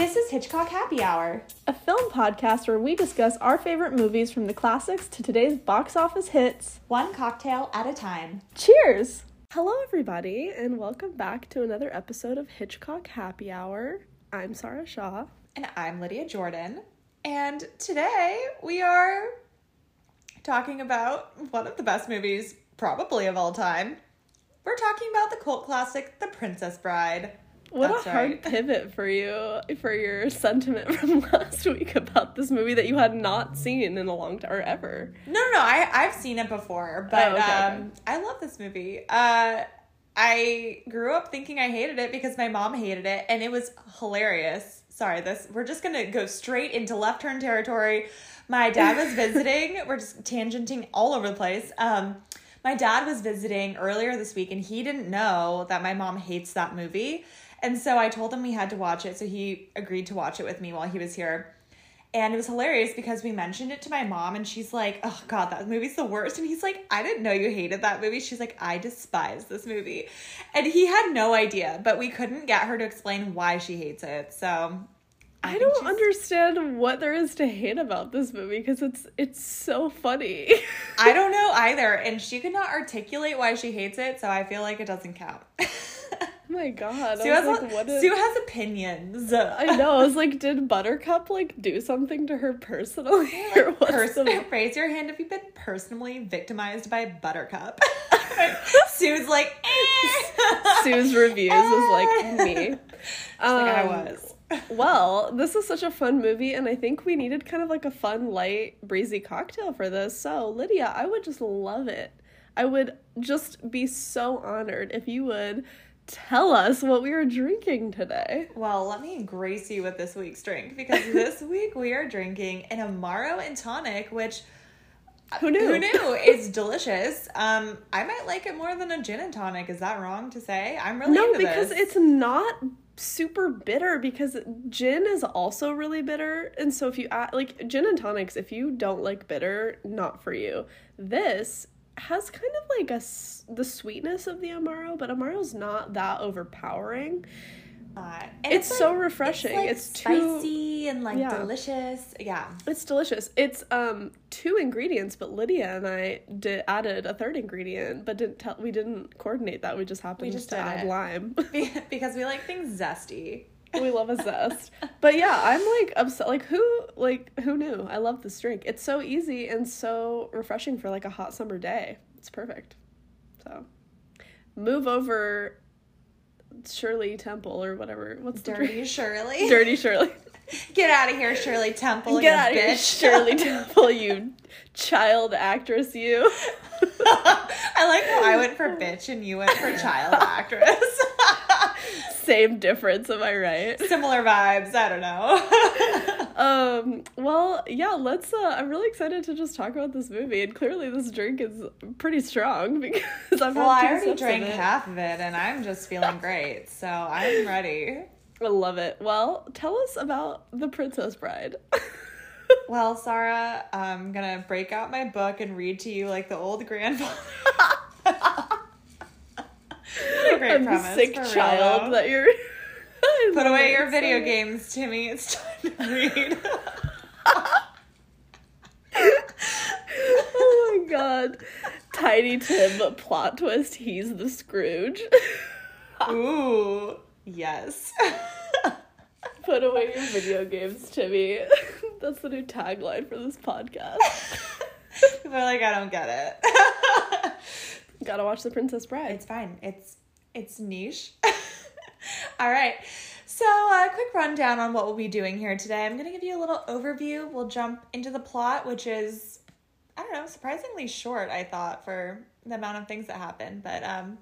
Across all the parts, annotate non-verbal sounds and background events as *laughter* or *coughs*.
This is Hitchcock Happy Hour. a film podcast where we discuss our favorite movies from the classics to today's box office hits. One cocktail at a time. Cheers! Hello, everybody, and welcome back to another episode of Hitchcock Happy Hour. I'm Sarah Shaw. And I'm Lydia Jordan. And today we are talking about one of the best movies, probably of all time. We're talking about the cult classic, The Princess Bride. What That's a hard right. *laughs* pivot for you for your sentiment *laughs* from last week about this movie that you had not seen in a long time or ever. No, no, no. I I've seen it before, but Oh, okay, um, okay. I love this movie. Uh, I grew up thinking I hated it because my mom hated it, and it was hilarious. Sorry, this we're just gonna go straight into left turn territory. My dad was *laughs* visiting. we're just tangenting all over the place. Um, my dad was visiting earlier this week, and he didn't know that my mom hates that movie. And so I told him we had to watch it, so he agreed to watch it with me while he was here. And it was hilarious because we mentioned it to my mom, and she's like, Oh, God, that movie's the worst. And he's like, I didn't know you hated that movie. She's like, I despise this movie. And he had no idea, but we couldn't get her to explain why she hates it. So I think don't she's- understand what there is to hate about this movie because it's it's so funny. I don't *laughs* know either. And she could not articulate why she hates it, so I feel like it doesn't count. *laughs* Oh my god. Sue, has, like, what is Sue has opinions. I know. I was like, did Buttercup like do something to her personally? *laughs* or what's Person, the- *laughs* raise your hand if you've been personally victimized by Buttercup. *laughs* Sue's like, eh. Sue's reviews is like me. like I Um, was. Well, this is such a fun movie, and I think we needed kind of like a fun, light, breezy cocktail for this. So, Lydia, I would just love it. I would just be so honored if you would tell us what we are drinking today. Well, let me grace you with this week's drink because *laughs* this week we are drinking an Amaro and tonic, which Who knew? who knew is delicious. Um, I might like it more than a gin and tonic. Is that wrong to say? I'm really No, because this. it's not super bitter because gin is also really bitter and so if you add like gin and tonics if you don't like bitter not for you this has kind of like a the sweetness of the amaro but amaro's not that overpowering Uh, it's so like- refreshing. like, It's too- spicy and like Yeah. delicious. Yeah. it's delicious it's um two ingredients but lydia and i did added a third ingredient but didn't tell we didn't coordinate that we just happened just to add it. lime *laughs* because we like things zesty. We love a zest. But yeah, I'm like upset. Like who, like who knew? I love this drink. It's so easy and so refreshing for like a hot summer day. It's perfect. So, move over, Shirley Temple or whatever. What's *laughs* Dirty? Shirley. Dirty *laughs* Shirley. Get out of here, Shirley Temple. Get out of here. Shirley *laughs* Temple. You child actress. You. I like how I went for bitch and you went for child actress. Same difference. Am I right? *laughs* Similar vibes. I don't know. *laughs* Um, well, yeah, let's uh I'm really excited to just talk about this movie and clearly this drink is pretty strong *laughs* because I've well, I already of drank it. half of it and I'm just feeling great. So I'm ready. I love it. Well, tell us about The Princess Bride. Well, Sarah, I'm gonna break out my book and read to you like the old grandfather. Great I'm the premise. sick for real, child that you're *laughs* Put away your video games, Timmy. It's time to *laughs* read. Oh my god. Tiny Tim plot twist, he's the Scrooge. *laughs* Ooh, yes. Put away your video games, Timmy. That's the new tagline for this podcast. People are like, I don't get it. Gotta watch The Princess Bride. It's fine. It's it's niche. *laughs* All right. So, a quick rundown on what we'll be doing here today. I'm going to give you a little overview. We'll jump into the plot, which is I don't know, surprisingly short, I thought, for the amount of things that happen, but um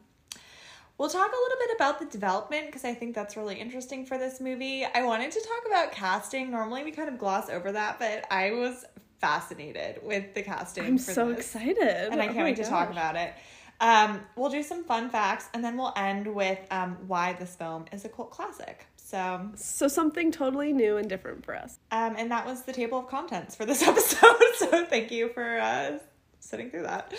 We'll talk a little bit about the development because I think that's really interesting for this movie. I wanted to talk about casting. Normally we kind of gloss over that, but I was fascinated with the casting. I'm so this excited. and I Oh can't my wait to talk about it. Um, we'll do some fun facts, and then we'll end with um, why this film is a cult classic. So, So something totally new and different for us. um, and that was the table of contents for this *laughs* episode. So, thank you for uh, sitting through that.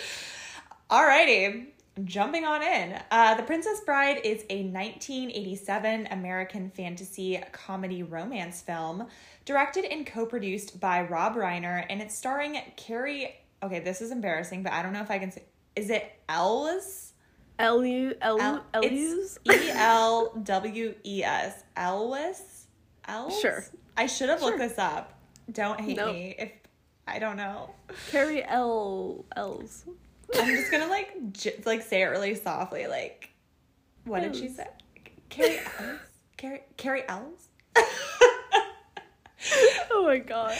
Alrighty. jumping on in. Uh, the Princess Bride is a 1987 American fantasy comedy romance film directed and co produced by Rob Reiner, and it's starring Cary. Okay, this is embarrassing, but I don't know if I can say. Is it Elwes? L U L Elwes? E L W E S. Elwes? Elwes? Sure. I should have looked Sure. this up. Don't hate Nope. me if I don't know. Cary L L's. I'm just gonna like j- like say it really softly. Like, what did she say? Cary Ells? Cary Cary Ells? *laughs* Oh my god.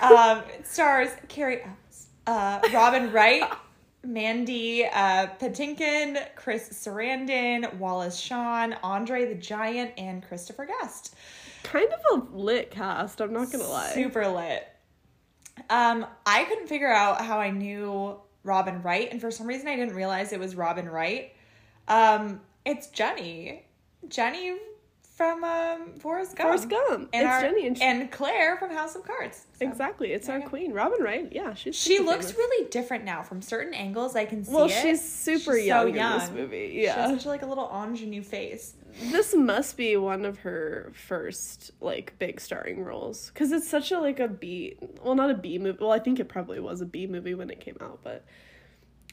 um, stars Cary Ells, uh, Robin Wright, *laughs* Mandy uh, Patinkin, Chris Sarandon, Wallace Shawn, Andre the Giant, and Christopher Guest. kind of a lit cast, I'm not gonna lie. Super lit. Um, I couldn't figure out how I knew Robin Wright, and for some reason I didn't realize it was Robin Wright. Um, it's Jenny. Jenny from um Forrest Gump. Forrest Gump. And it's our- Jenny and, she, and Claire from House of Cards. So, exactly. It's our queen, Robin Wright. Yeah, she's. She looks famous. really different now. From certain angles, I can see Well, it. she's super She's so young, in this young. movie. She has Yeah, such like a little ingenue face. this must be one of her first like big starring roles because it's such a like a B. Well, not a B movie. Well, I think it probably was a B movie when it came out, but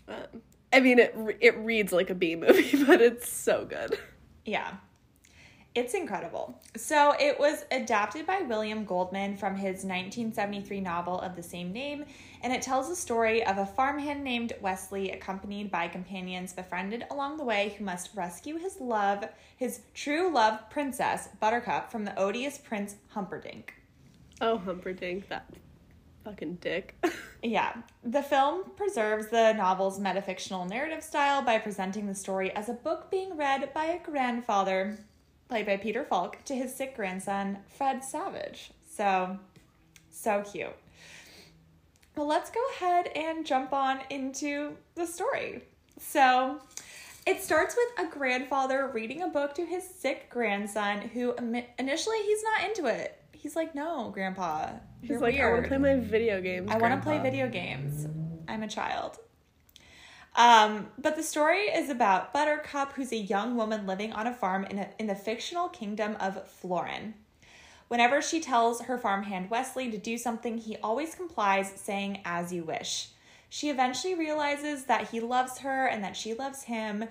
um, I mean, it it reads like a B movie, *laughs* but it's so good. Yeah. It's incredible. So it was adapted by William Goldman from his 1973 novel of the same name, and it tells the story of a farmhand named Wesley, accompanied by companions befriended along the way, who must rescue his love, his true love princess, Buttercup, from the odious Prince Humperdinck. Oh, Humperdinck, that fucking dick. *laughs* Yeah. The film preserves the novel's metafictional narrative style by presenting the story as a book being read by a grandfather, played by Peter Falk, to his sick grandson, Fred Savage. So, so cute. Well, let's go ahead and jump on into the story. So, it starts with a grandfather reading a book to his sick grandson who initially he's not into it. He's like, "No, grandpa. You're He's like, I want to play my video games. I want to play video games. I'm a child. Um, but the story is about Buttercup, who's a young woman living on a farm in, a, in the fictional kingdom of Florin. Whenever she tells her farmhand Wesley to do something, he always complies, saying, as you wish. She eventually realizes that he loves her and that she loves him.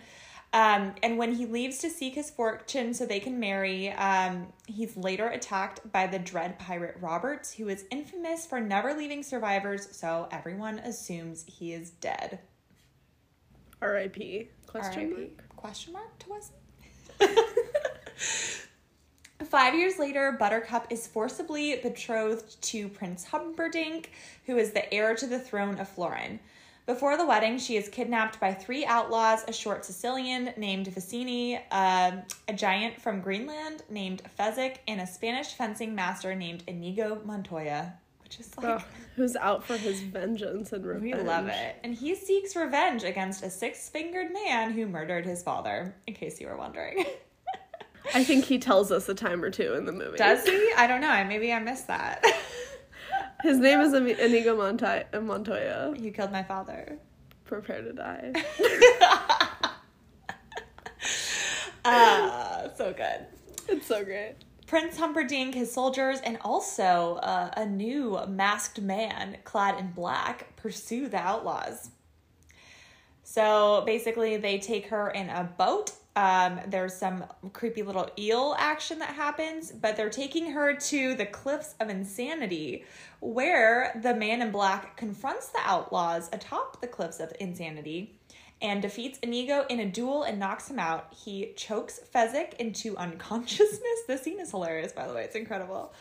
Um, and when he leaves to seek his fortune so they can marry, um, he's later attacked by the dread pirate Roberts, who is infamous for never leaving survivors, so everyone assumes he is dead. R.I.P. Question R.I.P. mark. Question mark to Wesley? *laughs* Five years later, Buttercup is forcibly betrothed to Prince Humperdinck, who is the heir to the throne of Florin. Before the wedding, she is kidnapped by three outlaws a short Sicilian named Vizzini, um, a giant from Greenland named Fezzik, and a Spanish fencing master named Inigo Montoya, is like. Oh, *laughs* who's out for his vengeance and revenge? We love it. And he seeks revenge against a six fingered man who murdered his father, in case you were wondering. I think he *laughs* tells us a time or two in the movie. Does he? I don't know. Maybe I missed that. *laughs* His name is Inigo Monti- Montoya. you killed my father. Prepare to die. Ah, so good. It's so great. Prince Humperdinck, his soldiers, and also uh, a new masked man clad in black pursue the outlaws. So basically, they take her in a boat. Um, there's some creepy little eel action that happens, but they're taking her to the Cliffs of Insanity, where the man in black confronts the outlaws atop the Cliffs of Insanity and defeats Inigo in a duel and knocks him out. He chokes Fezzik into unconsciousness. *laughs* This scene is hilarious, by the way. It's incredible.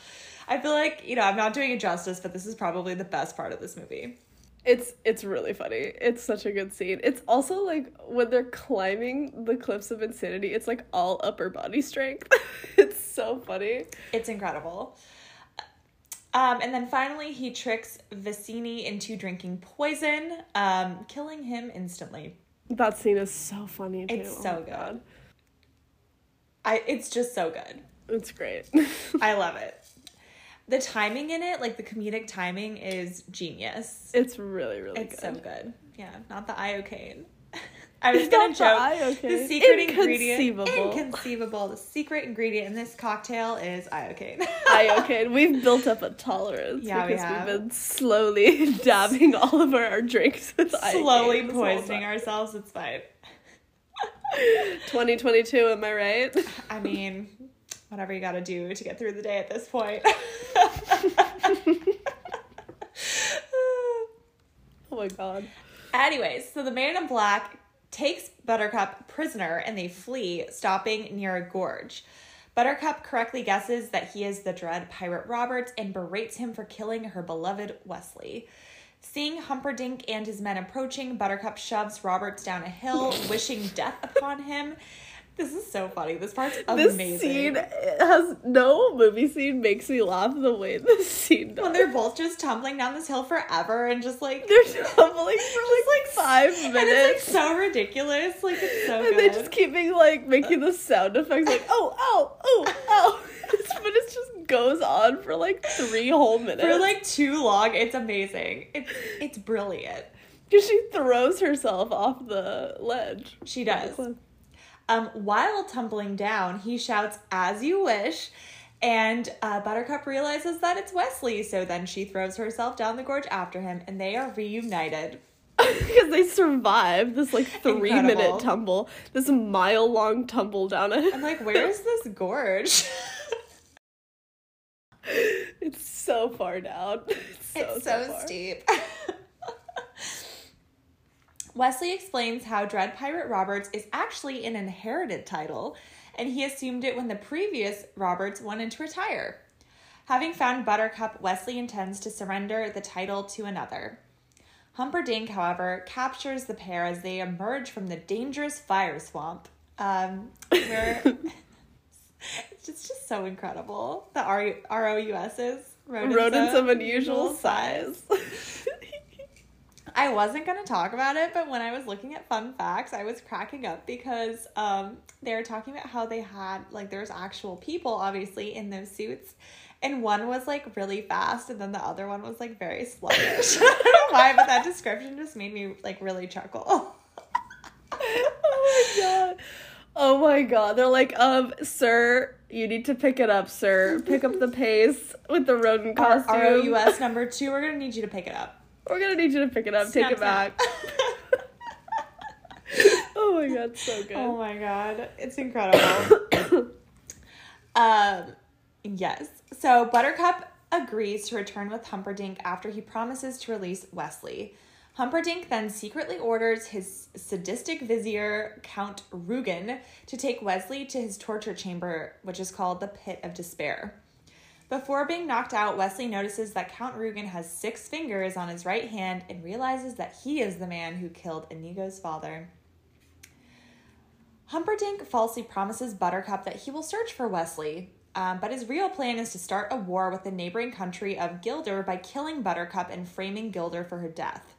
I feel like, you know, I'm not doing it justice, but this is probably the best part of this movie. It's it's really funny. It's such a good scene. It's also like when they're climbing the cliffs of insanity, it's like all upper body strength. *laughs* it's so funny. It's incredible. Um, and then finally, he tricks Vizzini into drinking poison, um, killing him instantly. That scene is so funny too. It's Oh so my good. God. I it's just so good. It's great. *laughs* I love it. The timing in it, like the comedic timing, is genius. it's really really It's good. so good. Yeah, not the iocane. I was gonna that the joke. okay? The secret ingredient, Inconceivable. inconceivable. The secret ingredient in this cocktail is iocane. *laughs* Iocane. We've built up a tolerance Yeah, we because have. we've been slowly *laughs* dabbing all of our, our drinks with iocane Slowly poisoning ourselves. It's fine. *laughs* 2022, am I right? I mean, whatever you got to do to get through the day at this point. Oh my god. Anyways, so the man in black takes Buttercup prisoner and they flee, stopping near a gorge. Buttercup correctly guesses that he is the dread pirate Roberts and berates him for killing her beloved Wesley. Seeing Humperdinck and his men approaching, Buttercup shoves Roberts down a hill, *laughs* wishing death upon him. This is so funny. This part's amazing. This scene has no movie scene makes me laugh the way this scene does. when they're both just tumbling down this hill forever and just like They're tumbling for like, like five and minutes. it's like so ridiculous. Like it's so and good. they just keep being like making the sound effects like oh ow oh, oh, oh. *laughs* ow but it just goes on for like three whole minutes for like too long. It's amazing. It's it's brilliant. *laughs* because she throws herself off the ledge She does. Um, while tumbling down, he shouts, "As you wish." And uh, Buttercup realizes that it's Wesley, so then she throws herself down the gorge after him, and they are reunited. *laughs* because they survived this like three Incredible. minute tumble this mile long tumble down I'm like, where is this *laughs* gorge? it's so far down *laughs* it's so, it's so, far. steep. Wesley explains how Dread Pirate Roberts is actually an inherited title, and he assumed it when the previous Roberts wanted to retire. Having found Buttercup, Wesley intends to surrender the title to another. Humperdinck, however, captures the pair as they emerge from the dangerous fire swamp. Um, where *laughs* *laughs* it's just, just so incredible. The R- ROUSs, rodents of unusual size *laughs* I wasn't going to talk about it, but when I was looking at fun facts, I was cracking up because um, they were talking about how they had, like, there's actual people, obviously, in those suits. And one was, like, really fast, and then the other one was, like, very sluggish. *laughs* I don't know why, but that description just made me, like, really chuckle. *laughs* oh my god. Oh my god. They're like, um, sir, you need to pick it up, sir. Pick up the pace with the rodent costume. ROUS number two, we're going to need you to pick it up. We're gonna need you to pick it up. Take Snap, it back. *laughs* oh my god, so good. Oh my god, it's incredible. *coughs* um, yes. So Buttercup agrees to return with Humperdinck after he promises to release Wesley. Humperdinck then secretly orders his sadistic vizier, Count Rugen, to take Wesley to his torture chamber, which is called the Pit of Despair. Before being knocked out, Wesley notices that Count Rugen has six fingers on his right hand and realizes that he is the man who killed Inigo's father. Humperdinck falsely promises Buttercup that he will search for Wesley, um, but his real plan is to start a war with the neighboring country of Guilder by killing Buttercup and framing Guilder for her death.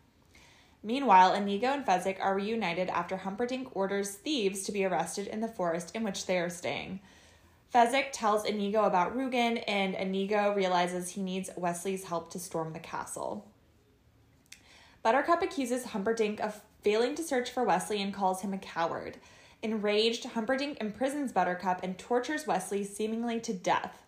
Meanwhile, Inigo and Fezzik are reunited after Humperdinck orders thieves to be arrested in the forest in which they are staying. Fezzik tells Inigo about Rugen, and Inigo realizes he needs Wesley's help to storm the castle. Buttercup accuses Humperdinck of failing to search for Wesley and calls him a coward. Enraged, Humperdinck imprisons Buttercup and tortures Wesley seemingly to death.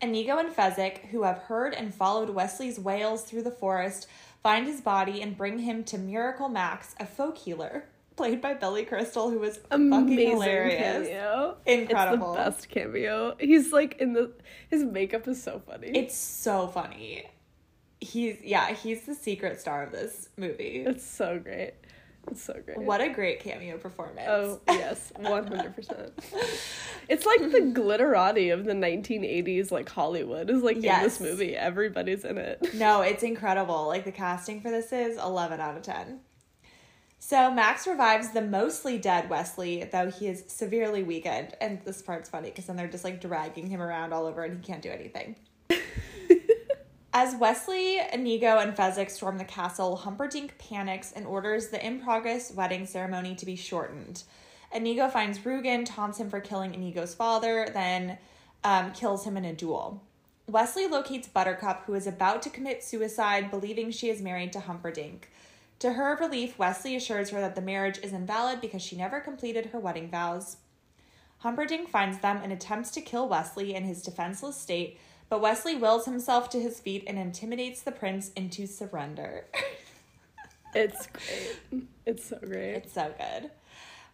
Inigo and Fezzik, who have heard and followed Wesley's wails through the forest, find his body and bring him to Miracle Max, a folk healer, played by Billy Crystal, who was fucking Amazing hilarious. cameo. Incredible. It's the best cameo. He's like in the his makeup is so funny. It's so funny. He's yeah, he's the secret star of this movie. It's so great. It's so great. What a great cameo performance. Oh yes, one hundred percent. It's like the *laughs* glitterati of the nineteen eighties, like Hollywood is like in this movie. Everybody's in it. No, it's incredible. Like the casting for this is 11 out of 10. So Max revives the mostly dead Wesley, though he is severely weakened. And this part's funny because then they're just like dragging him around all over and he can't do anything. *laughs* As Wesley, Inigo, and Fezzik storm the castle, Humperdinck panics and orders the in progress wedding ceremony to be shortened. Inigo finds Rugen, taunts him for killing Inigo's father, then um, kills him in a duel. Wesley locates Buttercup, who is about to commit suicide, believing she is married to Humperdinck. To her relief, Wesley assures her that the marriage is invalid because she never completed her wedding vows. Humperdinck finds them and attempts to kill Wesley in his defenseless state, but Wesley wills himself to his feet and intimidates the prince into surrender. *laughs* It's great. It's so great. it's so good.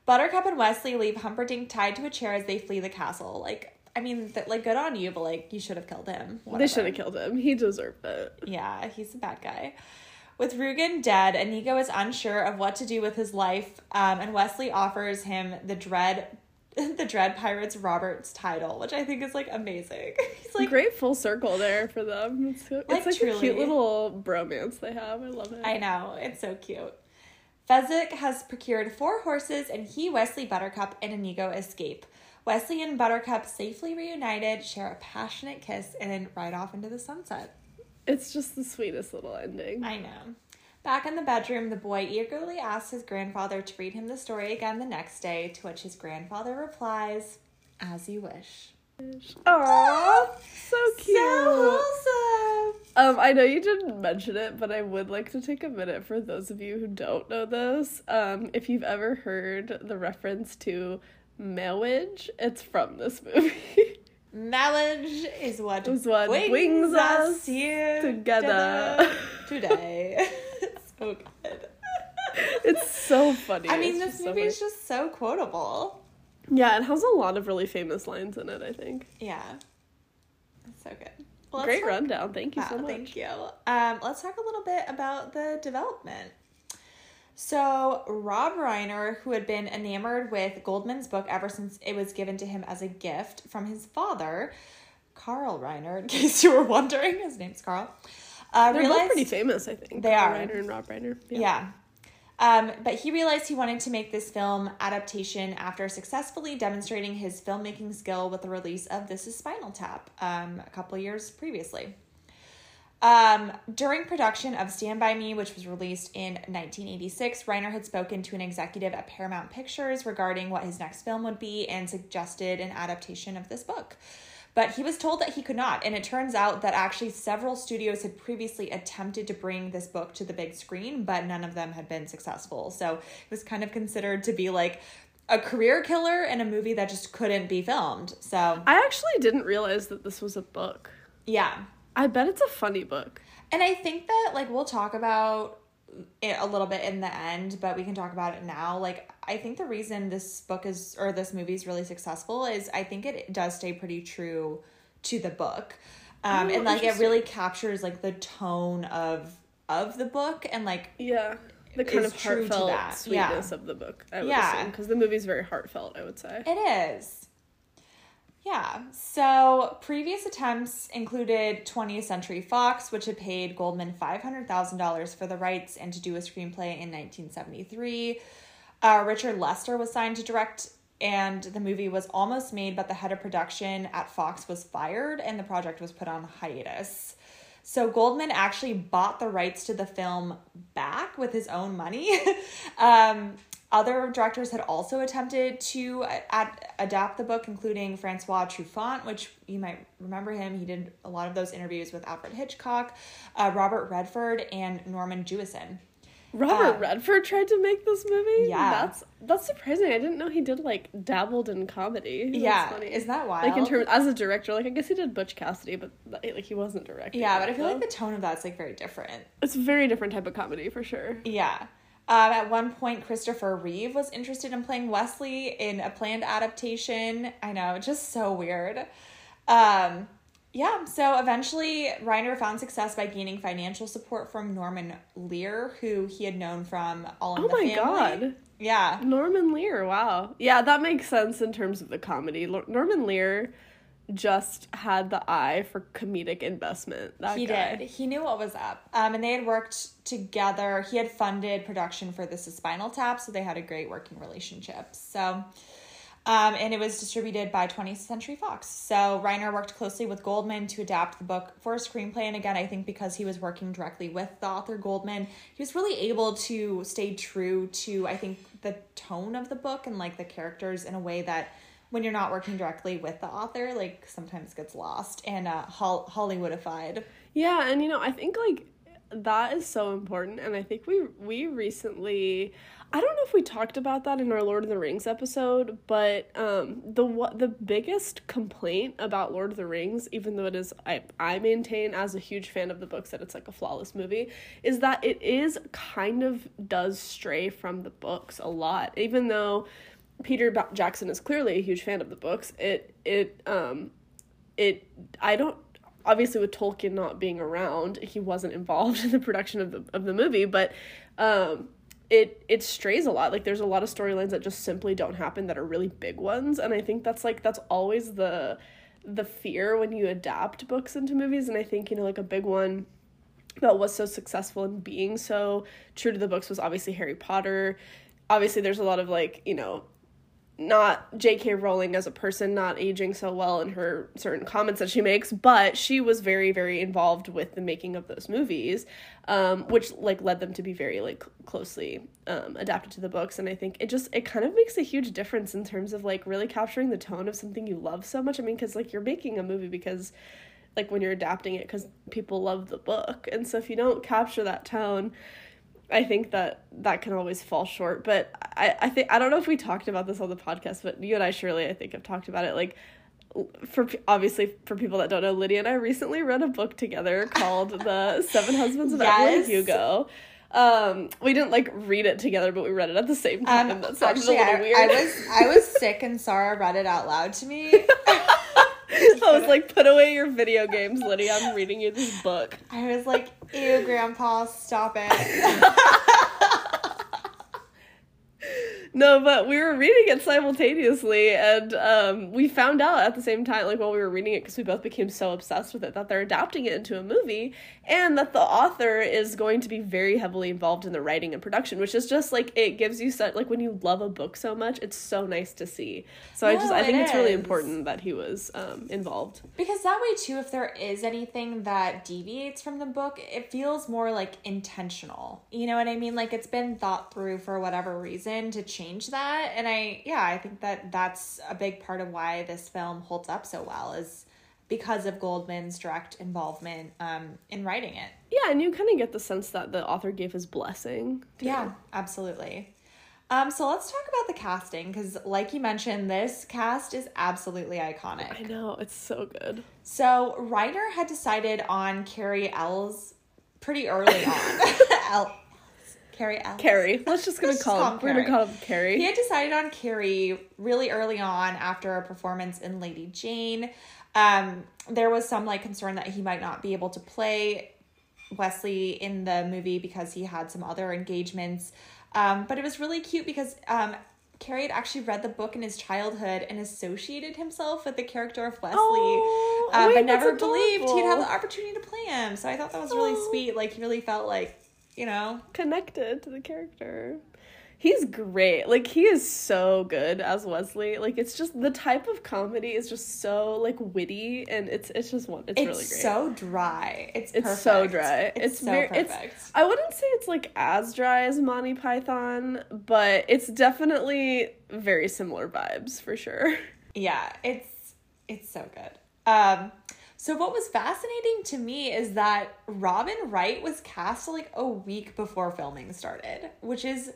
Buttercup and Wesley leave Humperdinck tied to a chair as they flee the castle. Like, I mean, th- like, good on you, but like, you should have killed him. They should have killed him. He deserved it. Yeah, he's a bad guy. With Rugen dead, Inigo is unsure of what to do with his life, um, and Wesley offers him the dread, *laughs* the dread pirates Robert's title, which I think is like amazing. *laughs* He's like, great full circle there for them. It's, so- it's Like, like, a cute little bromance they have. I love it. I know it's so cute. Fezzik has procured four horses, and he, Wesley, Buttercup, and Inigo escape. Wesley and Buttercup, safely reunited, share a passionate kiss and then ride off into the sunset. It's just the sweetest little ending. I know. Back in the bedroom, the boy eagerly asks his grandfather to read him the story again the next day, to which his grandfather replies, As you wish. Aww, so cute. So wholesome. Um, I know you didn't mention it, but I would like to take a minute for those of you who don't know this. Um, if you've ever heard the reference to marriage, it's from this movie. *laughs* Marriage is what, Is what brings, brings us us here together. today. *laughs* so good. it's so funny. I mean, It's this just so movie is just so quotable. yeah, it has a lot of really famous lines in it. I think. Yeah. It's so good. Well, Great rundown. Thank you Wow, so much. Thank you. Um, let's talk a little bit about the development. So, Rob Reiner, who had been enamored with Goldman's book ever since it was given to him as a gift from his father, Carl Reiner, in *laughs* case you were wondering, his name's Carl, uh, They're both pretty famous, I think. They Carl are. Reiner and Rob Reiner. yeah. Um, but he realized he wanted to make this film adaptation after successfully demonstrating his filmmaking skill with the release of This Is Spinal Tap um, a couple years previously. Um, during production of Stand By Me, which was released in 1986, Reiner had spoken to an executive at Paramount Pictures regarding what his next film would be and suggested an adaptation of this book. But he was told that he could not, and it turns out that actually several studios had previously attempted to bring this book to the big screen, but none of them had been successful. So it was kind of considered to be like a career killer and a movie that just couldn't be filmed. So, I actually didn't realize that this was a book. yeah. I bet it's a funny book. And I think that like we'll talk about it a little bit in the end, but we can talk about it now. Like I think the reason this book is or this movie is really successful is I think it does stay pretty true to the book. Um Oh, and like it really captures like the tone of of the book and like Yeah. The kind of heartfelt that, yeah. sweetness of the book, I would Yeah. Because the movie's very heartfelt, I would say. It is. Yeah. So previous attempts included 20th Century Fox, which had paid Goldman $500,000 for the rights and to do a screenplay in 1973. Uh, Richard Lester was signed to direct, and the movie was almost made, but the head of production at Fox was fired and the project was put on hiatus. So Goldman actually bought the rights to the film back with his own money. *laughs* um, other directors had also attempted to ad- adapt the book, including Francois Truffaut, which you might remember him. He did a lot of those interviews with Alfred Hitchcock, uh, Robert Redford, and Norman Jewison. Robert Um, Redford tried to make this movie? Yeah. That's that's surprising. I didn't know he did like dabbled in comedy. That's yeah, funny. isn't that wild? like in terms as a director, like I guess he did Butch Cassidy, but like he wasn't directing. yeah, but I feel like the tone of that's like very different. it's a very different type of comedy for sure. Yeah. Um, at one point, Christopher Reeve was interested in playing Wesley in a planned adaptation. I know, just so weird. Um, yeah, so eventually Reiner found success by gaining financial support from Norman Lear, who he had known from All in Oh the Family. Oh my god. Yeah. Norman Lear, wow. Yeah, that makes sense in terms of the comedy. Norman Lear just had the eye for comedic investment. That He guy. did. He knew what was up. Um, and they had worked together. He had funded production for This is Spinal Tap, so they had a great working relationship. So, um, and it was distributed by 20th Century Fox. So Reiner worked closely with Goldman to adapt the book for a screenplay. And again, I think because he was working directly with the author Goldman, he was really able to stay true to, I think, the tone of the book and like the characters in a way that when you're not working directly with the author, like sometimes gets lost and uh, Hol- Hollywoodified. Yeah, and you know, I think like that is so important and i think we we recently i don't know if we talked about that in our lord of the rings episode but um the what the biggest complaint about lord of the rings even though it is i i maintain as a huge fan of the books that it's like a flawless movie is that it is kind of does stray from the books a lot even though peter Ba- jackson is clearly a huge fan of the books it it um it i don't obviously with Tolkien not being around, he wasn't involved *laughs* in the production of the of the movie, but um it it strays a lot. Like there's a lot of storylines that just simply don't happen that are really big ones, and I think that's like that's always the the fear when you adapt books into movies, and I think you know like a big one that was so successful in being so true to the books was obviously Harry Potter. Obviously, there's a lot of like you know not J.K. Rowling as a person not aging so well in her certain comments that she makes, but she was very, very involved with the making of those movies, um, which like led them to be very like closely um, adapted to the books. And I think it just it kind of makes a huge difference in terms of like really capturing the tone of something you love so much. I mean, because like you're making a movie because like when you're adapting it because people love the book, and so if you don't capture that tone I think that that can always fall short. But I, I think I don't know if we talked about this on the podcast, but you and I surely I think have talked about it. Like for obviously for people that don't know, Lydia and I recently read a book together called *laughs* The Seven Husbands of yes. Evelyn Hugo. Um, we didn't like read it together, but we read it at the same time. Um, that sounds actually, a little I, weird. I was I was sick, and Sarah read it out loud to me. *laughs* *laughs* I was like, put away your video games, Lydia. I'm reading you this book. I was like, ew, Grandpa, stop it. *laughs* No, but we were reading it simultaneously, and um, we found out at the same time, like while we were reading it, because we both became so obsessed with it, that they're adapting it into a movie, and that the author is going to be very heavily involved in the writing and production, which is just like it gives you such like when you love a book so much, it's so nice to see. So no, I just I think it it's really important that he was um, involved because that way too, if there is anything that deviates from the book, it feels more like intentional. You know what I mean? Like it's been thought through for whatever reason to change change that and i yeah i think that that's a big part of why this film holds up so well is because of goldman's direct involvement um, in writing it yeah and you kind of get the sense that the author gave his blessing yeah absolutely um, so let's talk about the casting because, like you mentioned, this cast is absolutely iconic. I know it's so good. So Reiner had decided on Cary Ells pretty early *laughs* on. *laughs* El- Cary Ellis. Cary. Let's just gonna call, him. We're gonna call him Cary. He had decided on Cary really early on after a performance in Lady Jane. Um, there was some like concern that he might not be able to play Wesley in the movie because he had some other engagements. Um, but it was really cute because um, Cary had actually read the book in his childhood and associated himself with the character of Wesley, oh, um, wait, but never believed he'd have the opportunity to play him. So I thought that was really oh. sweet. Like he really felt like you know, connected to the character. He's great. Like he is so good as Wesley. Like it's just the type of comedy is just so like witty and it's it's just one it's, it's really great. It's so dry. It's it's perfect. so dry. It's, it's so very perfect. It's, I wouldn't say it's like as dry as Monty Python, but it's definitely very similar vibes for sure. *laughs* Yeah, it's it's so good. Um so what was fascinating to me is that Robin Wright was cast like a week before filming started, which is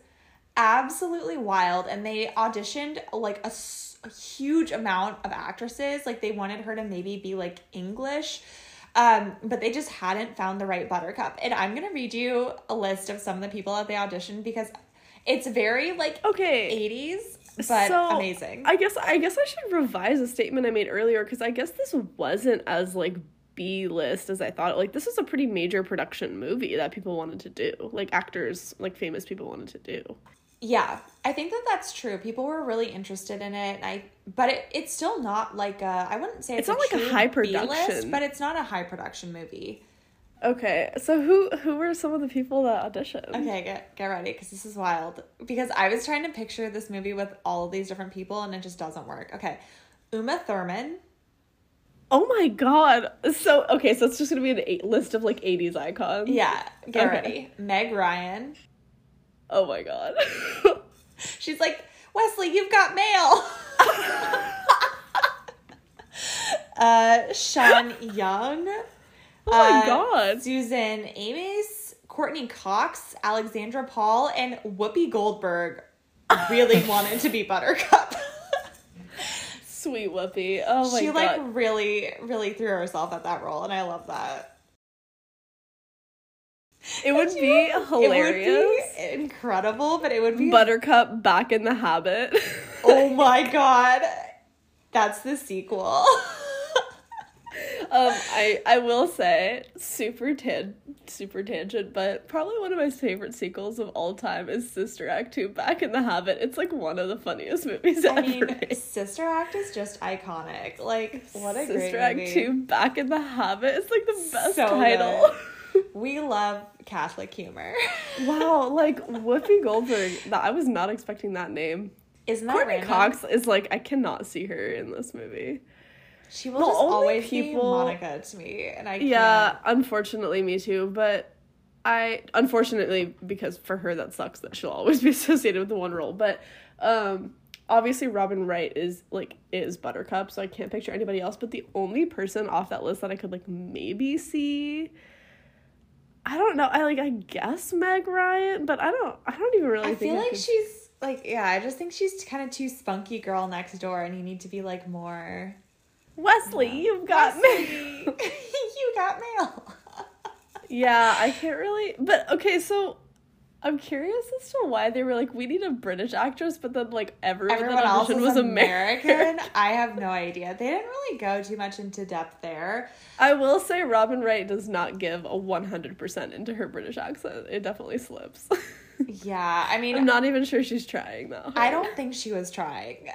absolutely wild and they auditioned like a, a huge amount of actresses, like they wanted her to maybe be like English. Um, but they just hadn't found the right buttercup. And I'm gonna read you a list of some of the people that they auditioned because it's very like okay 80s but so, amazing. I guess I guess I should revise a statement I made earlier because I guess this wasn't as like B list as I thought. Like this was a pretty major production movie that people wanted to do. Like actors, like famous people wanted to do. Yeah, I think that that's true. People were really interested in it. I but it, it's still not like a I wouldn't say it's, it's not like a high production, B-list, but it's not a high production movie. Okay, so who who were some of the people that auditioned? Okay, get get ready because this is wild. Because I was trying to picture this movie with all of these different people, and it just doesn't work. Okay, Uma Thurman. Oh my god! So okay, so it's just gonna be an eight list of like '80s icons. Yeah, get okay. ready. Meg Ryan. Oh my god. *laughs* She's like Wesley, you've got mail. *laughs* *laughs* uh, Sean Young. Oh my uh, god. Susan Ames, Courteney Cox, Alexandra Paul, and Whoopi Goldberg really *laughs* wanted to be Buttercup. Sweet Whoopi. Oh my she god. like really, really threw herself at that role, and I love that. it would be hilarious. It would be incredible, but it would be Buttercup back in the habit. Oh my *laughs* god. That's the sequel. *laughs* Um, I I will say super tan super tangent, but probably one of my favorite sequels of all time is Sister Act 2 Back in the Habit. It's like one of the funniest movies I ever. mean. Sister Act is just iconic. Like, what a Sister great Act movie. 2 Back in the Habit. It's like the best So title. *laughs* We love Catholic humor. wow, *laughs* like Whoopi Goldberg. That I was not expecting that name. Isn't that Courteney random? Cox is like I cannot see her in this movie. She will The just always people- be Monica to me, and I Yeah, can't. unfortunately, me too. But I, unfortunately, because for her that sucks that she'll always be *laughs* associated with the one role. But um, obviously, Robin Wright is like is Buttercup, so I can't picture anybody else. But the only person off that list that I could like maybe see, I don't know. I like I guess Meg Ryan, but I don't. I don't even really I think feel I like could- she's like, yeah, I just think she's kind of too spunky girl next door, and you need to be like more. Wesley. You've got me. *laughs* you got mail. *laughs* Yeah, I can't really. But okay, so I'm curious as to why they were like, we need a British actress, but then like everyone, Everyone else was was American. American. *laughs* I have no idea. They didn't really go too much into depth there. I will say Robin Wright does not give a 100% into her British accent. It definitely slips. Yeah, I mean, I'm not even sure she's trying though. I don't think she was trying.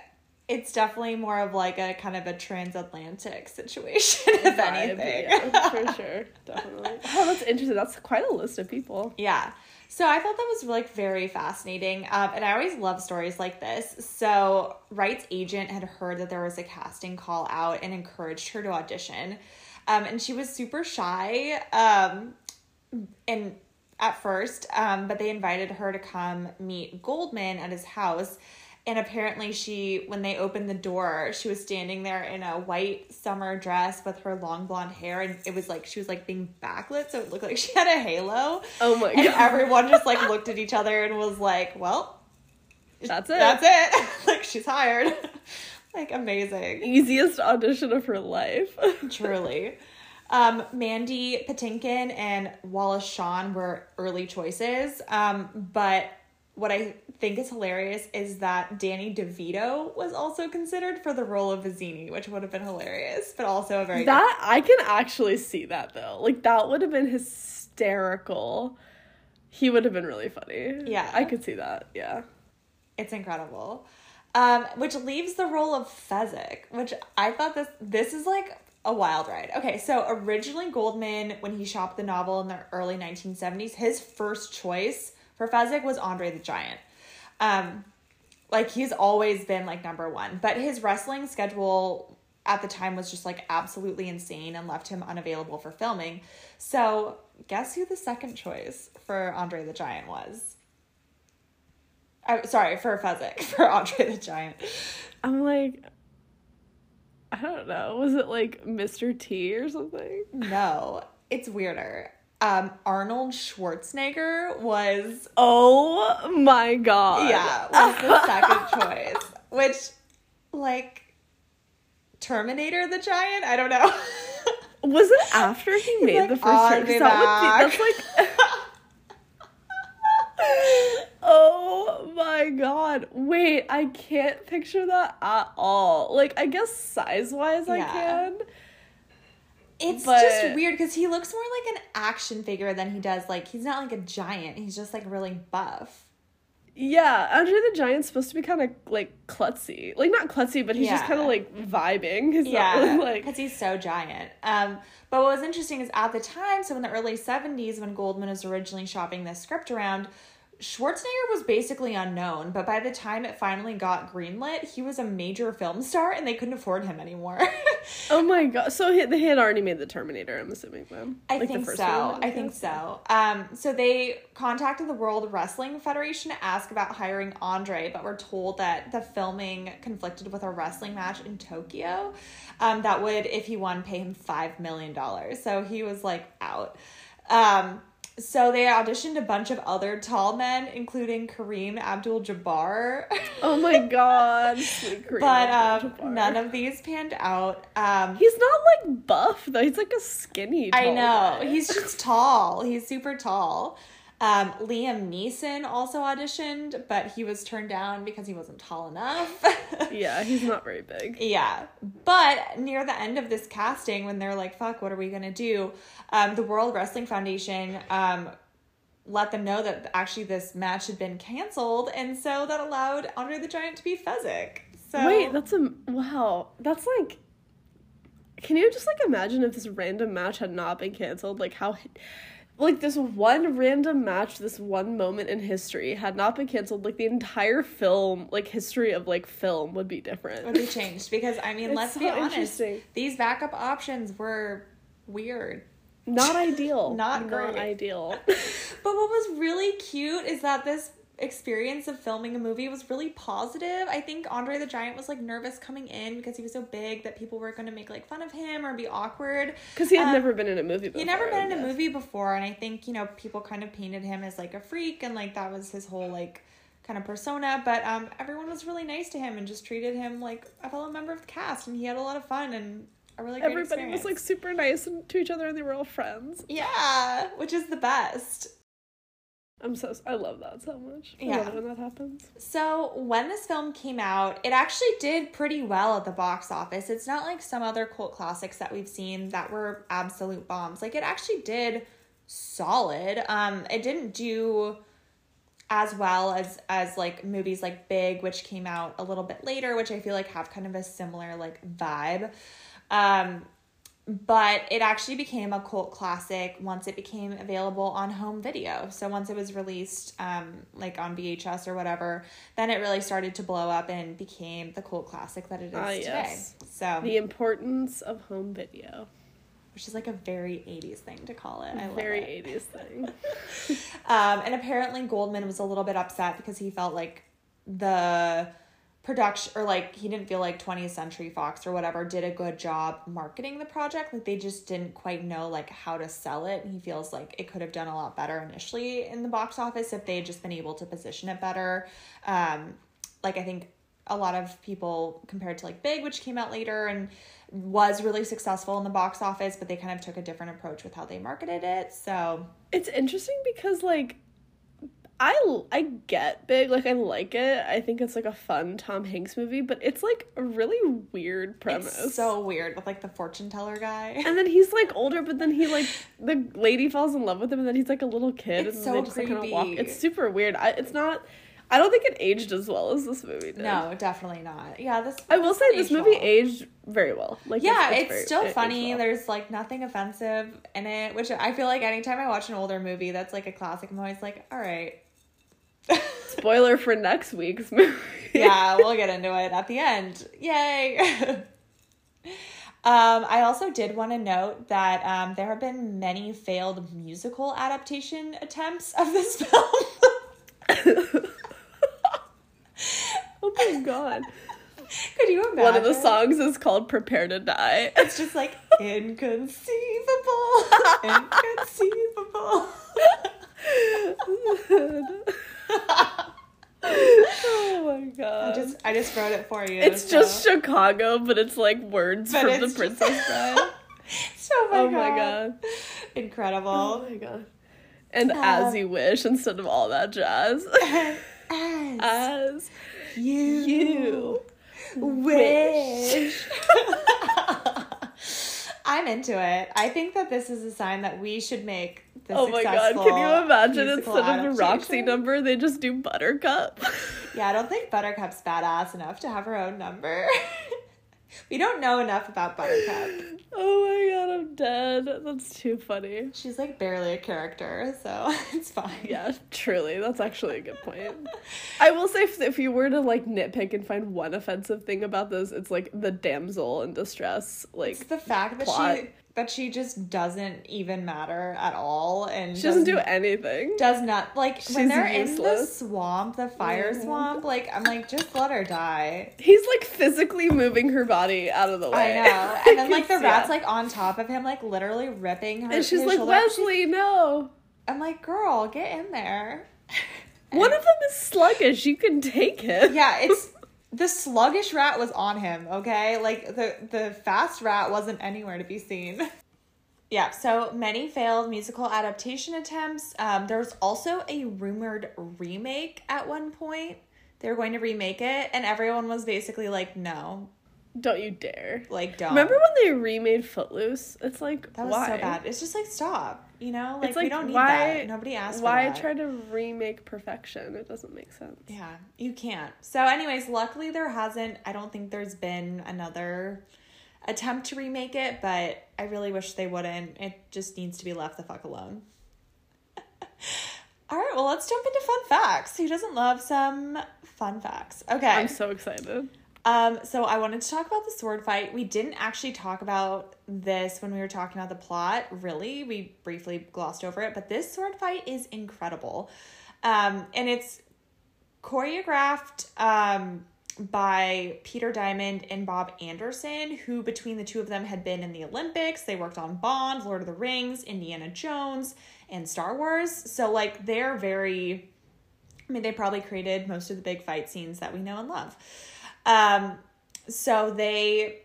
It's definitely more of like a kind of a transatlantic situation, *laughs* if Vibe, anything. Yeah, for sure. *laughs* Definitely. Oh, that's interesting. That's quite a list of people. Yeah. So I thought that was like very fascinating. Um, and I always love stories like this. So Wright's agent had heard that there was a casting call out and encouraged her to audition. Um, and she was super shy. Um, and at first, um, but they invited her to come meet Goldman at his house. And apparently, she, when they opened the door, she was standing there in a white summer dress with her long blonde hair. And it was like, she was like being backlit. So it looked like *laughs* she had a halo. Oh my And god. everyone just like looked at each other and was like, well, That's it. that's it. *laughs* like, she's hired. *laughs* like, amazing. Easiest audition of her life. Truly. Um, Mandy Patinkin and Wallace Shawn were early choices. Um, but what I think is hilarious is that Danny DeVito was also considered for the role of Vizzini, which would have been hilarious, but also a very That I can actually see that though. Like that would have been hysterical. He would have been really funny. Yeah. I could see that. Yeah. It's incredible. Um, which leaves the role of Fezzik, which I thought this this is like a wild ride. Okay, so originally Goldman, when he shopped the novel in the early 1970s, his first choice for Fezzik was Andre the Giant. Um, like he's always been like number one, but his wrestling schedule at the time was just like absolutely insane and left him unavailable for filming. So guess who the second choice for Andre the Giant was? I'm sorry for Fezzik *laughs* for Andre the Giant. I'm like I don't know. Was it like Mr. T or something? No, it's weirder. Um, Arnold Schwarzenegger was Oh my god. yeah was the second *laughs* choice, which like Terminator the Giant. I don't know. *laughs* Was it after he made like, the first "I'll turn? that would be, back." that's like *laughs* Oh my god. Wait, I can't picture that at all. Like I guess size wise I Yeah. can. It's But- just weird because he looks more like an action figure than he does like he's not like a giant. He's just like really buff. Yeah, Andre the Giant's supposed to be kind of like klutzy. Like not klutzy, but he's just kind of like vibing. He's Yeah, really *laughs* like because he's so giant. Um, but what was interesting is at the time, so in the early '70s, when Goldman was originally shopping this script around, Schwarzenegger was basically unknown. But by the time it finally got greenlit, he was a major film star, and they couldn't afford him anymore. *laughs* Oh my god! So he, they had already made the Terminator. I'm assuming then. I Like, the think first so. one, I think so. Um, so they contacted the World Wrestling Federation to ask about hiring Andre, but were told that the filming conflicted with a wrestling match in Tokyo. Um, that would, if he won, pay him five million dollars. So he was like out. Um, so they auditioned a bunch of other tall men, including Kareem Abdul-Jabbar. Oh my god. *laughs* But um, none of these panned out. Um, He's not like buff though. He's like a skinny. I know. guy. He's just tall. He's super tall. Um, Liam Neeson also auditioned, but he was turned down because he wasn't tall enough. *laughs* Yeah, he's not very big. Yeah. But near the end of this casting, when they're like, fuck, what are we going to do? Um, the World Wrestling Foundation um, let them know that actually this match had been canceled. And so that allowed Andre the Giant to be Fezzik. So, Wait, that's a wow. That's like. Can you just like imagine if this random match had not been canceled? Like how, like this one random match, this one moment in history had not been canceled. Like the entire film, like history of like film would be different. would be changed because, I mean, *laughs* let's so be honest, these backup options were weird. Not ideal. *laughs* Not great. ideal. *laughs* But what was really cute is that this experience of filming a movie was really positive. I think Andre the Giant was like nervous coming in because he was so big that people were going to make like fun of him or be awkward. Because he had Um, never been in a movie before. He'd never been in a movie before, and I think, you know, people kind of painted him as like a freak and like that was his whole like kind of persona. But um everyone was really nice to him and just treated him like a fellow member of the cast and he had a lot of fun and a really Everybody was like super nice to each other and they were all friends. Yeah, which is the best. I'm so I love that so much. I Yeah. when that happens. So, when this film came out, it actually did pretty well at the box office. It's not like some other cult classics that we've seen that were absolute bombs. Like it actually did solid. Um it didn't do as well as as like movies like Big which came out a little bit later, which I feel like have kind of a similar like vibe. Um but it actually became a cult classic once it became available on home video. So once it was released, um, like on VHS or whatever, then it really started to blow up and became the cult classic that it is Ah, today. yes. So, The importance of home video. which is like a very '80s thing to call it. I love Very it. 80s thing. *laughs* Um, and apparently Goldman was a little bit upset because he felt like the production or like he didn't feel like 20th Century Fox or whatever did a good job marketing the project. Like they just didn't quite know like how to sell it. And he feels like it could have done a lot better initially in the box office if they had just been able to position it better. Um, like I think a lot of people compared to like Big, which came out later and was really successful in the box office, but they kind of took a different approach with how they marketed it. So It's interesting because like I I get big like I like it. I think it's like a fun Tom Hanks movie, but it's like a really weird premise. It's so weird with like the fortune teller guy. and then he's like older, but then he like *laughs* the lady falls in love with him, and then he's like a little kid, It's and so they just like kind of walk. It's super weird. I, it's not. I don't think it aged as well as this movie did. No, definitely not. Yeah, this. I will say this movie well. aged very well. Like Yeah, it's, very- still it funny. well. There's like nothing offensive in it, which I feel like anytime I watch an older movie that's like a classic, I'm always like, all right. Spoiler for next week's movie. yeah, we'll get into it at the end. Yay. um, I also did want to note that um, there have been many failed musical adaptation attempts of this *laughs* film. oh my god. Could you imagine? One of the songs is called Prepare to Die. It's just like inconceivable, *laughs* inconceivable. *laughs* oh my god. I just I just wrote it for you. it's so- just Chicago, but it's like words But from the Princess *laughs* Bride. so *laughs* my oh god. my god. incredible. Oh my god. And Uh, as you wish instead of all that jazz. As as you, you wish. I'm into it. I think that this is a sign that we should make the Oh my god, can you imagine instead of the Roxy number, they just do Buttercup? *laughs* Yeah, I don't think Buttercup's badass enough to have her own number. *laughs* we don't know enough about Buttercup. oh my god, I'm dead. That's too funny. She's like barely a character, so *laughs* it's fine. Yeah, truly, that's actually a good point. I will say, if, if you were to like nitpick and find one offensive thing about this, it's like the damsel in distress. Like It's the fact that she that she just doesn't even matter at all and she doesn't do anything. does not like She's when they're in the swamp, the fire swamp, like I'm like, just let her die. He's like physically moving her body out of the way. *laughs* I know. And then like the Yeah. rat's like on top of him, like literally ripping her. and she's like shoulder. Westley, no. I'm like, girl, get in there. One of them is sluggish. You can take him. Yeah, it's *laughs* the sluggish rat was on him, okay? Like the the fast rat wasn't anywhere to be seen. *laughs* Yeah, so many failed musical adaptation attempts. Um, there was also a rumored remake at one point. They were going to remake it, and everyone was basically like, no, Don't you dare. like, don't. Remember when they remade Footloose? It's like That was why? so bad. It's just like, stop. You know? Like, It's we like, don't need why- that. Nobody asked Why for that. try to remake perfection? It doesn't make sense. Yeah, you can't. So, anyways, luckily there hasn't. I don't think there's been another attempt to remake it, but I really wish they wouldn't. It just needs to be left the fuck alone. *laughs* All right, well, let's jump into fun facts. Who doesn't love some fun facts? Okay. I'm so excited. Um, so I wanted to talk about the sword fight. We didn't actually talk about this when we were talking about the plot, really. We briefly glossed over it, but this sword fight is incredible. Um, and it's choreographed um by Peter Diamond and Bob Anderson, who between the two of them had been in the Olympics. They worked on Bond, Lord of the Rings, Indiana Jones, and Star Wars. So like they're very I mean, they probably created most of the big fight scenes that we know and love. Um, so they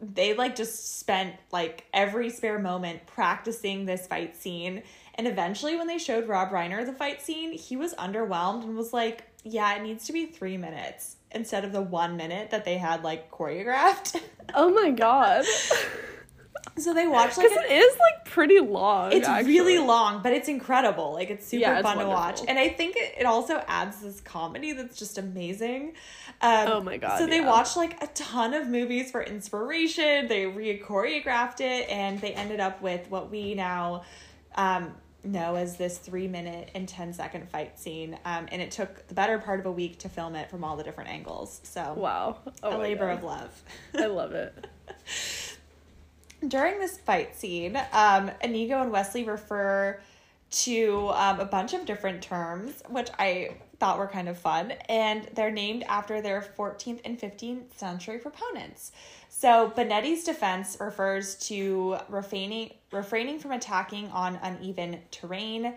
they like just spent like every spare moment practicing this fight scene. And eventually, when they showed Rob Reiner the fight scene, he was underwhelmed and was like, "Yeah, it needs to be three minutes instead of the one minute that they had like choreographed." Oh my god. *laughs* *laughs* so they watch like Because it is like pretty long. It's actually. really long, but it's incredible. Like it's super Yeah, it's fun to watch, and I think it, it also adds this comedy that's just amazing. Um, Oh my God, So they yeah. watched like a ton of movies for inspiration. They re choreographed it, and they ended up with what we now um, know as this three minute and 10 second fight scene. Um, and it took the better part of a week to film it from all the different angles. So Wow. Oh a labor God. of love. I love it. *laughs* during this fight scene, um, Inigo and Westley refer to um, a bunch of different terms, which I thought were kind of fun, and they're named after their 14th and 15th century proponents. So Bonetti's defense refers to refraining refraining from attacking on uneven terrain.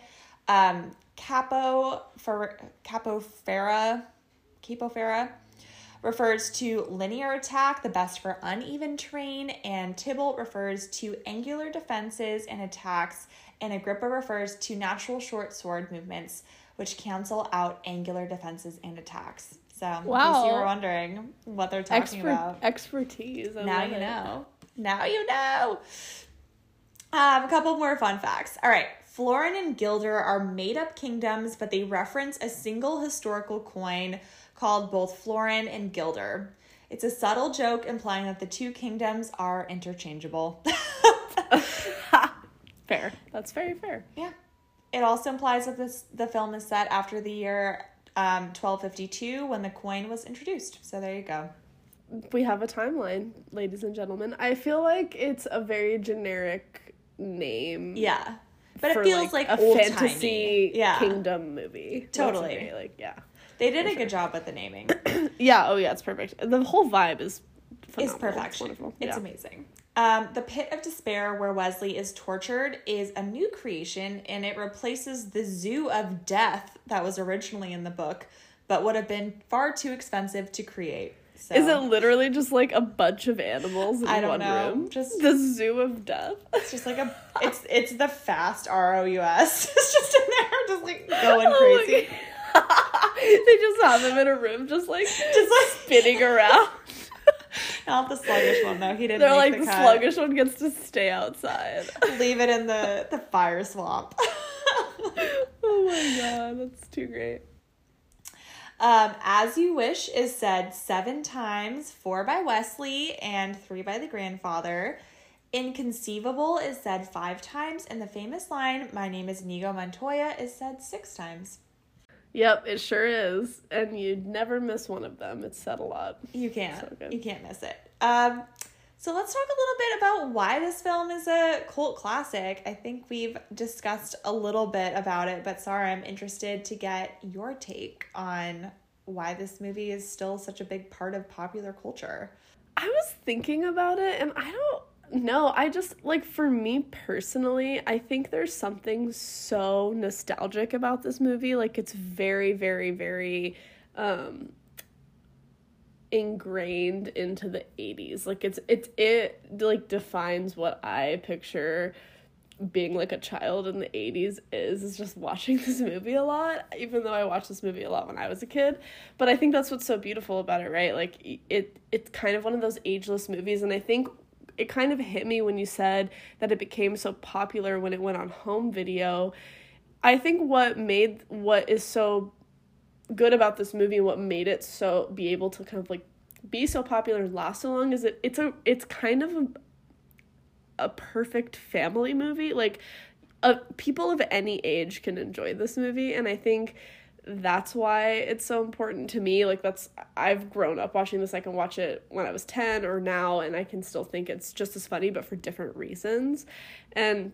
Um, capo for Capo Ferro, capofera refers to linear attack, the best for uneven terrain, and Thibault refers to angular defenses and attacks, and Agrippa refers to natural short sword movements, which cancel out angular defenses and attacks. So, in case you were wondering what they're talking Expert, about, expertise. I now you it. know. Now you know. Um, a couple more fun facts. All right. Florin and Guilder are made up kingdoms, but they reference a single historical coin called both Florin and Guilder. It's a subtle joke implying that the two kingdoms are interchangeable. *laughs* Fair. That's very fair. yeah. It also implies that this the film is set after the year um, 1252 when the coin was introduced. So there you go. We have a timeline, ladies and gentlemen. I feel like it's a very generic name. Yeah. But it feels like, a old fantasy Yeah. kingdom movie. Totally. very, like yeah. They did a good job with the naming. *clears throat* Yeah, oh yeah, it's perfect. The whole vibe is is phenomenal. perfection. It's wonderful. It's yeah. amazing. Um, the Pit of Despair, where Westley is tortured, is a new creation and it replaces the Zoo of Death that was originally in the book, but would have been far too expensive to create. So Is it literally just like a bunch of animals in one know, room? just- the zoo of death. it's just like a it's it's the fast R O U S. *laughs* It's just in there, just like going *laughs* Oh crazy. God. *laughs* *laughs* they just have him in a room, just like Just like spinning around. *laughs* not the sluggish one though. He didn't. They're like the, cut. sluggish one gets to stay outside. *laughs* Leave it in the the fire swamp. oh my god, that's too great. Um, As You Wish is said seven times, four by Westley and three by the grandfather. Inconceivable is said five times, and the famous line, My name is Inigo Montoya, is said six times. Yep, it sure is, and you'd never miss one of them. It's said a lot. You can't. So you can't miss it. Um, so let's talk a little bit about why this film is a cult classic. I think we've discussed a little bit about it, but Sarah, I'm interested to get your take on why this movie is still such a big part of popular culture. I was thinking about it, and I don't no, I just like for me personally, I think there's something so nostalgic about this movie. Like it's very, very, very um ingrained into the 80s. Like it's it's it like defines what I picture being like a child in the 80s is is just watching *laughs* this movie a lot even though I watched this movie a lot when I was a kid but I think that's what's so beautiful about it right like it it's kind of one of those ageless movies and I think it kind of hit me when you said that it became so popular when it went on home video. I think what made what is so good about this movie and what made it so be able to kind of like be so popular and last so long is that it's a it's kind of a, a perfect family movie. Like uh, people of any age can enjoy this movie and i think that's why it's so important to me like that's i've grown up watching this i can watch it when i was 10 or now and i can still think it's just as funny but for different reasons. And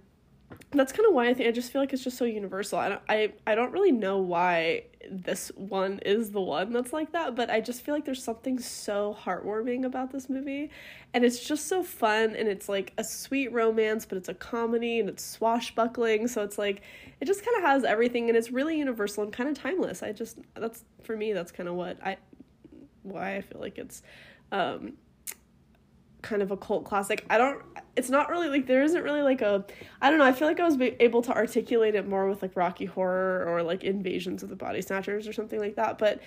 that's kind of why I think I just feel like it's just so universal. I I I don't really know why this one is the one that's like that, but I just feel like there's something so heartwarming about this movie, and it's just so fun and it's like a sweet romance, but it's a comedy and it's swashbuckling, so it's like it just kind of has everything and it's really universal and kind of timeless. I just that's for me that's kind of what I why I feel like it's um kind of a cult classic. I don't it's not really like there isn't really like a I don't know, I feel like I was able to articulate it more with like Rocky Horror or like Invasions of the Body Snatchers or something like that, but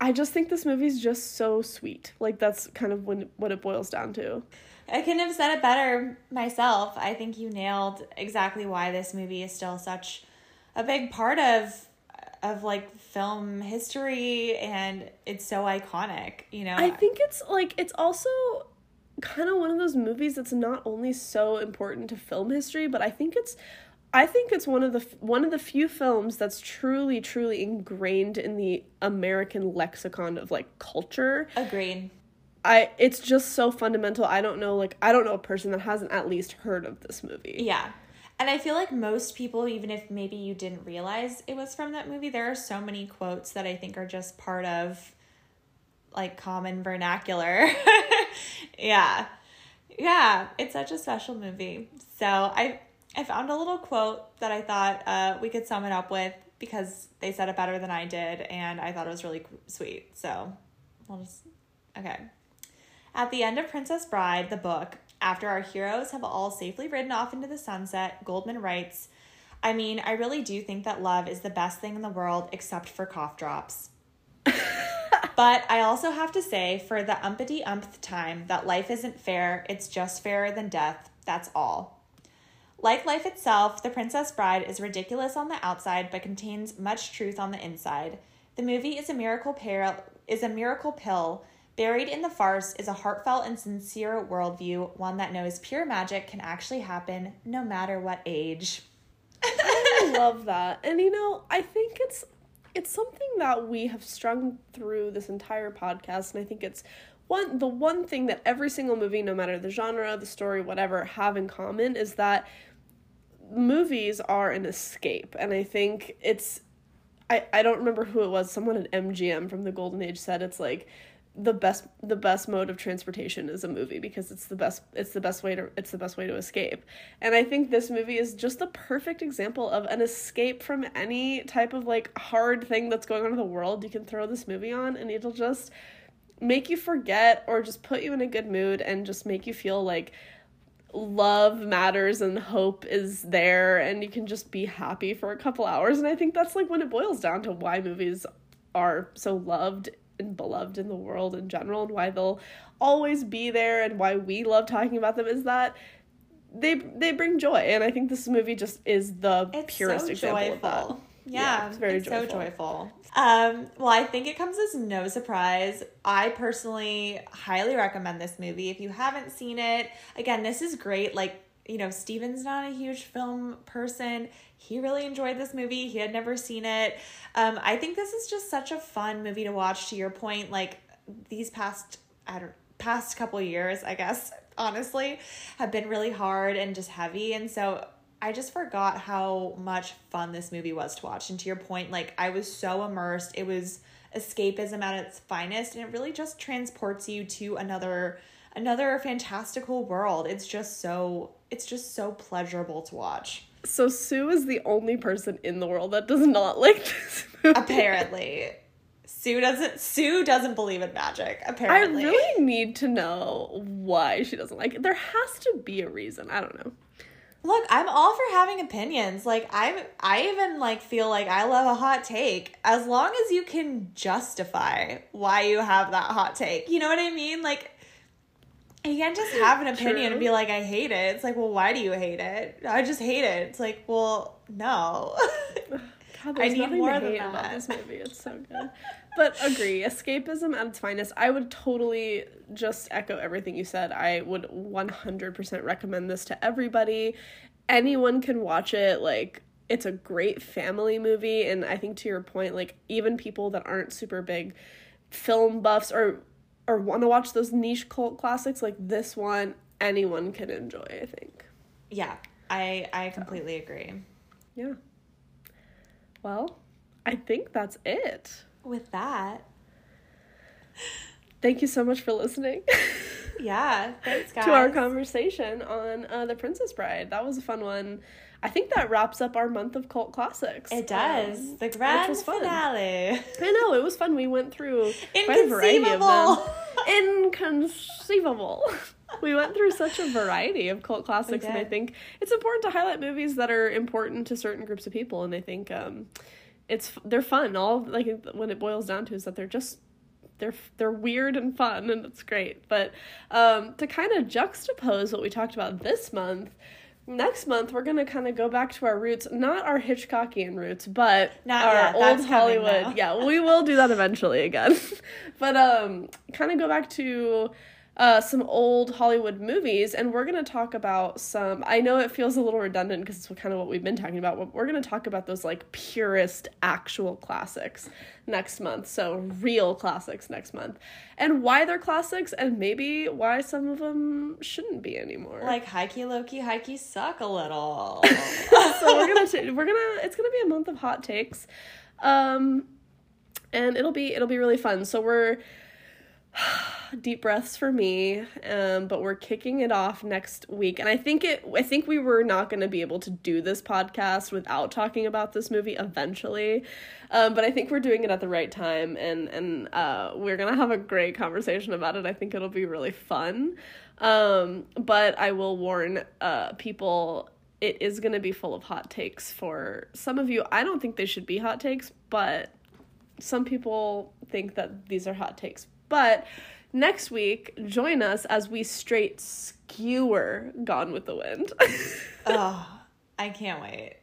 I just think this movie's just so sweet. Like that's kind of when what it boils down to. I couldn't have said it better myself. I think you nailed exactly why this movie is still such a big part of of like film history and it's so iconic, you know. I think it's like it's also kind of one of those movies that's not only so important to film history, but I think it's I think it's one of the one of the few films that's truly truly ingrained in the American lexicon of like culture. Agreed. I it's just so fundamental. I don't know like I don't know a person that hasn't at least heard of this movie. Yeah. And I feel like most people even if maybe you didn't realize it was from that movie, there are so many quotes that I think are just part of like common vernacular. *laughs* yeah. Yeah, it's such a special movie. So I I found a little quote that I thought uh, we could sum it up with because they said it better than I did, and I thought it was really sweet. So we'll just okay. At the end of Princess Bride, the book, after our heroes have all safely ridden off into the sunset, Goldman writes, I mean, I really do think that love is the best thing in the world except for cough drops. *laughs* But I also have to say, for the umpity umpth time, that life isn't fair, it's just fairer than death. That's all. Like life itself, The Princess Bride is ridiculous on the outside but contains much truth on the inside. The movie is a miracle pill, is a miracle pill. Buried in the farce is a heartfelt and sincere worldview, one that knows pure magic can actually happen no matter what age. I love that. And you know, I think it's it's something that we have strung through this entire podcast and i think it's one the one thing that every single movie no matter the genre the story whatever have in common is that movies are an escape. And i think it's i i don't remember who it was. Someone at mgm from the golden age said it's like the best the best mode of transportation is a movie because it's the best it's the best way to it's the best way to escape. And I think this movie is just the perfect example of an escape from any type of like hard thing that's going on in the world. You can throw this movie on and it'll just make you forget or just put you in a good mood and just make you feel like love matters and hope is there and you can just be happy for a couple hours and I think that's like when it boils down to why movies are so loved and beloved in the world in general and why they'll always be there and why we love talking about them is that they they bring joy and I think this movie just is the it's purest so example joyful. of that. Yeah, yeah, it's very it's joyful. so joyful. Um, well, I think it comes as no surprise. I personally highly recommend this movie. If you haven't seen it, again, this is great. Like, you know, Steven's not a huge film person he really enjoyed this movie. He had never seen it. Um, I think this is just such a fun movie to watch. To your point, like these past I don't past couple years, I guess *laughs* honestly, have been really hard and just heavy, and so I just forgot how much fun this movie was to watch. And to your point, like I was so immersed. It was escapism at its finest, and it really just transports you to another another fantastical world. It's just so it's just so pleasurable to watch. So Sue is the only person in the world that does not like *laughs* this movie. Apparently. Sue doesn't Sue doesn't believe in magic, apparently. I really need to know why she doesn't like it. There has to be a reason. I don't know. Look, I'm all for having opinions. Like I'm I even like feel like I love a hot take as long as you can justify why you have that hot take. You know what I mean? Like you can't just have an opinion and be like, I hate it. It's like, well, why do you hate it? I just hate it. It's like, well, no. God, *laughs* I need more than that. about this movie. It's so good. But agree, escapism at its finest. I would totally just echo everything you said. I would 100% recommend this to everybody. Anyone can watch it. Like, it's a great family movie. And I think to your point, like, even people that aren't super big film buffs or or want to watch those niche cult classics like this one, anyone can enjoy, I think. yeah, I I completely agree. Yeah. Well, I think that's it. With that, Thank you so much for listening yeah, thanks guys. *laughs* to our conversation on uh, The Princess Bride. That was a fun one. I think that wraps up our month of cult classics. It does. Um, the grand was fun. finale. I know, it was fun. We went through quite a variety of them. Inconceivable. we went through such a variety of cult classics, and I think it's important to highlight movies that are important to certain groups of people. And I think um, it's they're fun. All like when it boils down to is that they're just they're they're weird and fun, and it's great. But um, to kind of juxtapose what we talked about this month. Next month, we're gonna kind of go back to our roots, not our Hitchcockian roots, but Not our yet, old that's Hollywood. Yeah, we will do that eventually again. *laughs* but um kind of go back to uh, some old Hollywood movies, and we're gonna talk about some. I know it feels a little redundant because it's kind of what we've been talking about. But we're gonna talk about those like purest actual classics next month. So real classics next month, and why they're classics, and maybe why some of them shouldn't be anymore. like hikey Loki, hikey suck a little. *laughs* so we're gonna t- we're gonna it's gonna be a month of hot takes um and it'll be it'll be really fun so we're *sighs* deep breaths for me um but we're kicking it off next week. And i think it i think we were not going to be able to do this podcast without talking about this movie eventually. Um but i think we're doing it at the right time and and uh we're going to have a great conversation about it. I think it'll be really fun. Um but i will warn uh people it is going to be full of hot takes for some of you. I don't think they should be hot takes but some people think that these are hot takes. But next week, join us as we straight skewer Gone with the Wind *laughs* oh, I can't wait.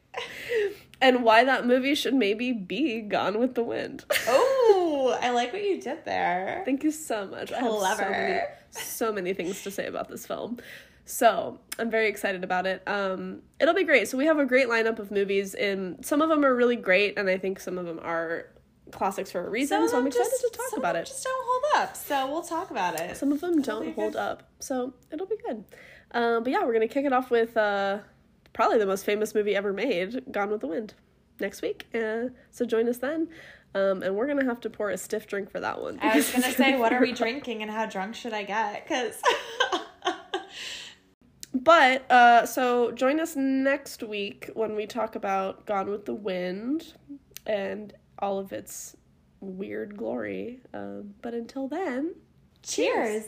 and why that movie should maybe be Gone with the Wind. Oh, *laughs* I like what you did there. Thank you so much. I have so many, so many things to say about this film. So I'm very excited about it. Um, it'll be great. So we have a great lineup of movies, and some of them are really great, and I think some of them are classics for a reason. So I'm excited just- to talk some about of them it. Just don't hold up, so we'll talk about it. Some of them don't hold good. up, so it'll be good. Um, but yeah, we're gonna kick it off with uh, probably the most famous movie ever made, Gone with the Wind, next week. Uh, so join us then, um, and we're gonna have to pour a stiff drink for that one. I was because gonna say, what are we drinking and how drunk should I get? Because *laughs* But uh, so join us next week when we talk about Gone with the Wind and all of its weird glory. Um, but until then. cheers.